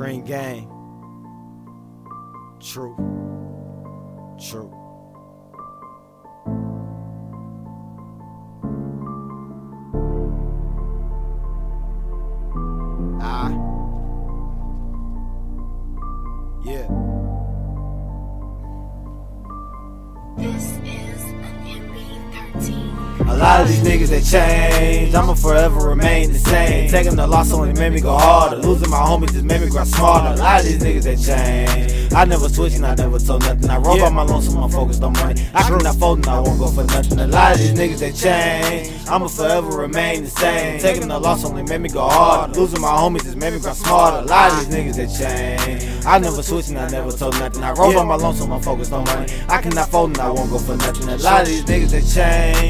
Dream game. True. True. Ah. Yeah. This is an MB13. A lot of these niggas they change. I'ma forever remain the same. Taking the loss only made me go harder. Losing my homies just made me grow smarter. A lot of these niggas they change. I never switched and I never told nothing. I roll by my lonesome, I'm focused on money. I cannot fold and I won't go for nothing. A lot of these niggas they change. I'ma forever remain the same. Taking the loss only made me go harder. Losing my homies just made me grow smarter. A lot of these niggas they change. I never switched and I never told nothing. I roll by my lonesome, I'm focused on money. I cannot fold and I won't go for nothing. A lot of these niggas they change.